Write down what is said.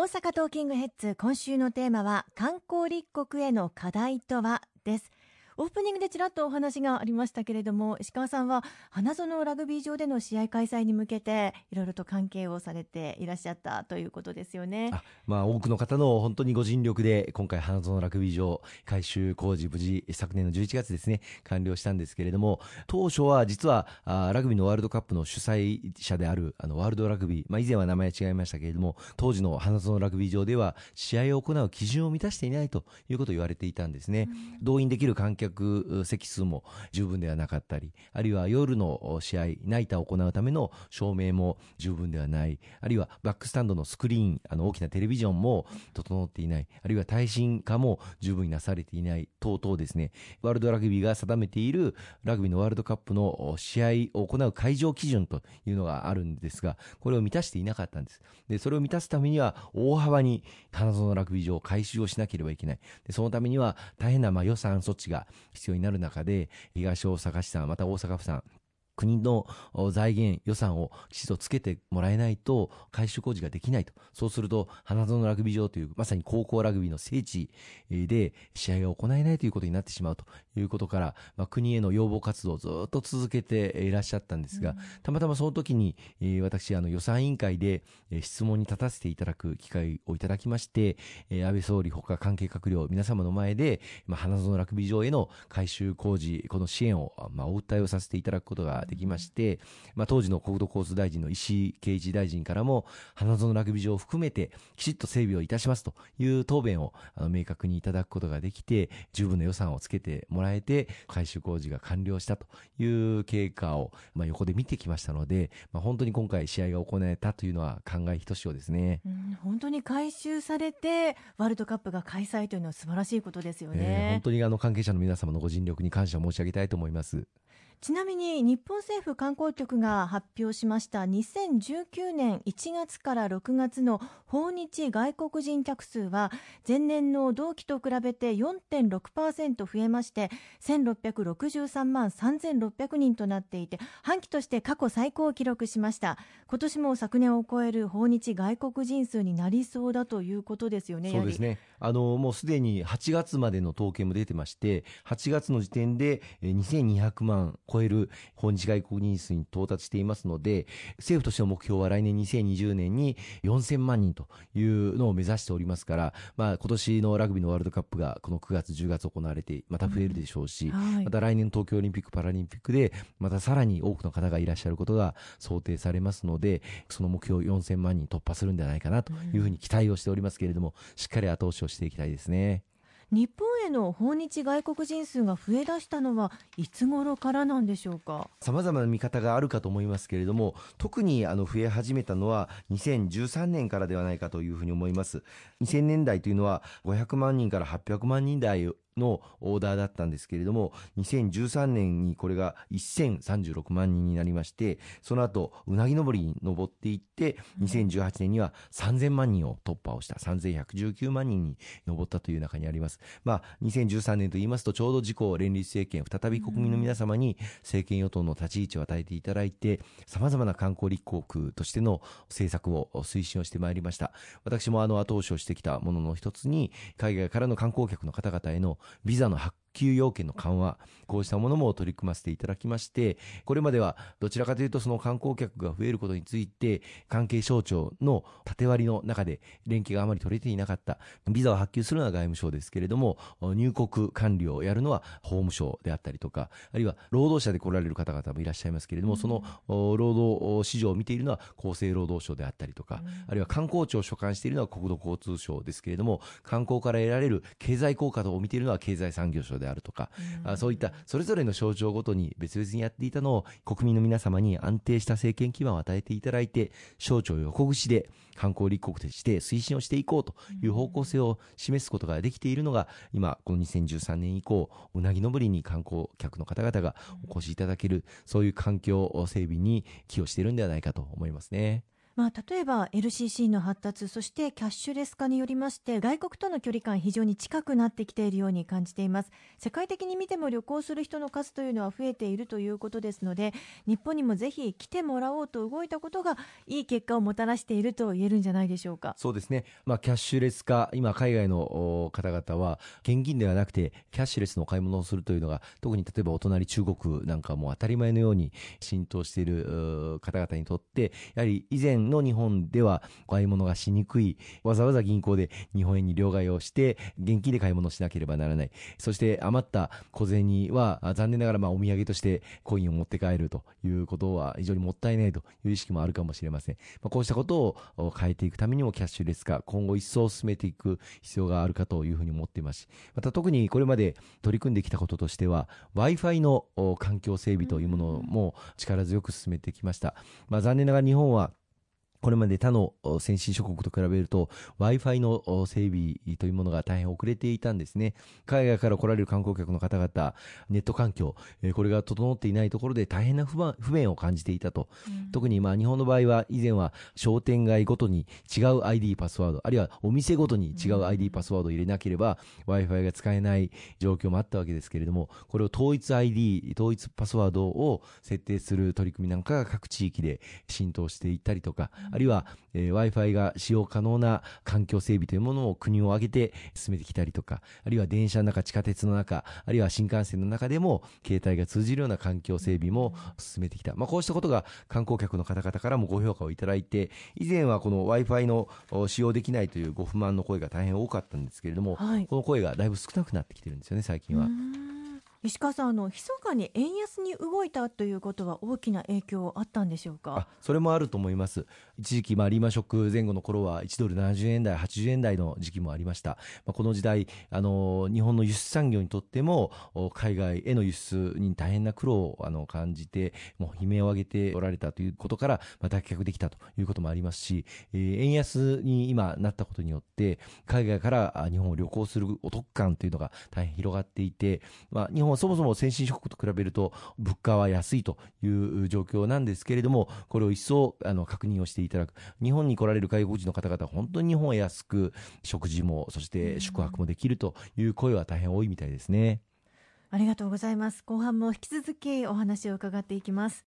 大阪トーキングヘッズ今週のテーマは観光立国への課題とは？です。オープニングでちらっとお話がありましたけれども石川さんは花園ラグビー場での試合開催に向けていろいろと関係をされていらっしゃったということですよね。まあ、多くの方の本当にご尽力で今回花園ラグビー場改修工事無事昨年の11月ですね完了したんですけれども当初は実はあラグビーのワールドカップの主催者であるあのワールドラグビー、まあ、以前は名前違いましたけれども当時の花園ラグビー場では試合を行う基準を満たしていないということを言われていたんですね。動員できる観客席数も十分ではなかったり、あるいは夜の試合、ナイターを行うための照明も十分ではない、あるいはバックスタンドのスクリーン、あの大きなテレビジョンも整っていない、あるいは耐震化も十分になされていない、等々ですね、ワールドラグビーが定めているラグビーのワールドカップの試合を行う会場基準というのがあるんですが、これを満たしていなかったんです。で、それを満たすためには大幅に花園ラグビー場を改修をしなければいけない。で、そのためには大変なま予算措置が必要になる中で、東大阪市さん、また大阪府さん、国の財源、予算をきちんとつけてもらえないと、改修工事ができないと。そうすると、花園ラグビー場という、まさに高校ラグビーの聖地で試合が行えないということになってしまうということから、まあ、国への要望活動をずっと続けていらっしゃったんですが、うん、たまたまその時に、私、あの予算委員会で質問に立たせていただく機会をいただきまして、安倍総理ほか関係閣僚、皆様の前で、まあ、花園ラグビー場への改修工事、この支援を、まあ、お訴えをさせていただくことができまして、まあ、当時の国土交通大臣の石井啓一大臣からも、花園ラグビー場を含めて、きちっと整備をいたしますという答弁をあの明確にいただくことができて、十分な予算をつけてもらえて、改修工事が完了したという経過を、まあ、横で見てきましたので、まあ、本当に今回試合が行えたというのは考えひとしおですね、うん、本当に改修されて、ワールドカップが開催というのは素晴らしいことですよね。えー、本当にあの関係者の皆様のご尽力に感謝申し上げたいと思います。ちなみに日本政府観光局が発表しました2019年1月から6月の訪日外国人客数は前年の同期と比べて4.6%増えまして1663万3600人となっていて半期として過去最高を記録しました。今年も昨年を超える訪日外国人数になりそうだということですよねそうですね。あのもうすでに8月までの統計も出てまして8月の時点で2200万超える訪日外国人数に到達していますので、政府としての目標は来年2020年に4000万人というのを目指しておりますから、まあ、今年のラグビーのワールドカップがこの9月、10月行われて、また増えるでしょうし、うんはい、また来年東京オリンピック・パラリンピックで、またさらに多くの方がいらっしゃることが想定されますので、その目標4000万人突破するんじゃないかなというふうに期待をしておりますけれども、しっかり後押しをしていきたいですね。日本への訪日外国人数が増えだしたのはいつ頃からなんでしょうか？さまざまな見方があるかと思いますけれども特にあの増え始めたのは2013年からではないかというふうに思います2000年代というのは500万人から800万人台のオーダーだったんですけれども、2013年にこれが1036万人になりまして、その後、うなぎ登りに登っていって、2018年には3000万人を突破をした、3119万人に上ったという中にあります。まあ、2013年と言いますと、ちょうど自公連立政権、再び国民の皆様に政権与党の立ち位置を与えていただいて、様々な観光立国としての政策を推進をしてまいりました。私もあの後押しをしてきたものの一つに、海外からの観光客の方々へのビザの発給要件の緩和、こうしたものも取り組ませていただきまして、これまではどちらかというとその観光客が増えることについて、関係省庁の縦割りの中で連携があまり取れていなかった。ビザを発給するのは外務省ですけれども、入国管理をやるのは法務省であったりとか、あるいは労働者で来られる方々もいらっしゃいますけれども、その労働市場を見ているのは厚生労働省であったりとか、あるいは観光庁を所管しているのは国土交通省ですけれども、観光から得られる経済効果を見ているのは経済産業省であるとか、うん、そういったそれぞれの省庁ごとに別々にやっていたのを国民の皆様に安定した政権基盤を与えていただいて、省庁横串で観光立国として推進をしていこうという方向性を示すことができているのが、今、この2013年以降、うなぎ登りに観光客の方々がお越しいただける、そういう環境整備に寄与しているんではないかと思いますね。まあ、例えば LCC の発達そしてキャッシュレス化によりまして外国との距離感非常に近くなってきているように感じています。世界的に見ても旅行する人の数というのは増えているということですので日本にもぜひ来てもらおうと動いたことがいい結果をもたらしていると言えるんじゃないでしょうか。そうですね、まあ、キャッシュレス化今海外の方々は現金ではなくてキャッシュレスの買い物をするというのが特に例えばお隣中国なんかも当たり前のように浸透している方々にとってやはり以前の日本では買い物がしにくい、わざわざ銀行で日本円に両替をして、現金で買い物しなければならない。そして余った小銭は、残念ながらまあお土産としてコインを持って帰るということは非常にもったいないという意識もあるかもしれません。まあ、こうしたことを変えていくためにもキャッシュレス化、今後一層進めていく必要があるかというふうに思っていますし、また特にこれまで取り組んできたこととしては、Wi-Fi の環境整備というものも力強く進めてきました。まあ、残念ながら日本はこれまで他の先進諸国と比べると Wi-Fi の整備というものが大変遅れていたんですね。海外から来られる観光客の方々、ネット環境、これが整っていないところで大変な不便を感じていたと。うん、特にまあ日本の場合は以前は商店街ごとに違う ID パスワード、あるいはお店ごとに違う ID パスワードを入れなければ Wi-Fi が使えない状況もあったわけですけれども、これを統一 ID、統一パスワードを設定する取り組みなんかが各地域で浸透していったりとか、あるいは、えー、Wi-Fi が使用可能な環境整備というものを国を挙げて進めてきたりとか、あるいは電車の中、地下鉄の中、あるいは新幹線の中でも、携帯が通じるような環境整備も進めてきた。まあ、こうしたことが観光客の方々からもご評価をいただいて、以前はこの Wi-Fi の使用できないというご不満の声が大変多かったんですけれども、はい、この声がだいぶ少なくなってきてるんですよね、最近は。石川さんあの密かに円安に動いたということは大きな影響あったんでしょうか？それもあると思います。一時期、まあ、リーマンショック前後の頃は1ドル70円台80円台の時期もありました、まあ、この時代あの日本の輸出産業にとっても海外への輸出に大変な苦労をあの感じてもう悲鳴を上げておられたということから、まあ、脱却できたということもありますし、えー、円安に今なったことによって海外から日本を旅行するお得感というのが大変広がっていて、まあ、日本本はそもそも先進諸国と比べると物価は安いという状況なんですけれども、これを一層あの確認をしていただく。日本に来られる外国人の方々、本当に日本は安く食事も、そして宿泊もできるという声は大変多いみたいですね。ありがとうございます。後半も引き続きお話を伺っていきます。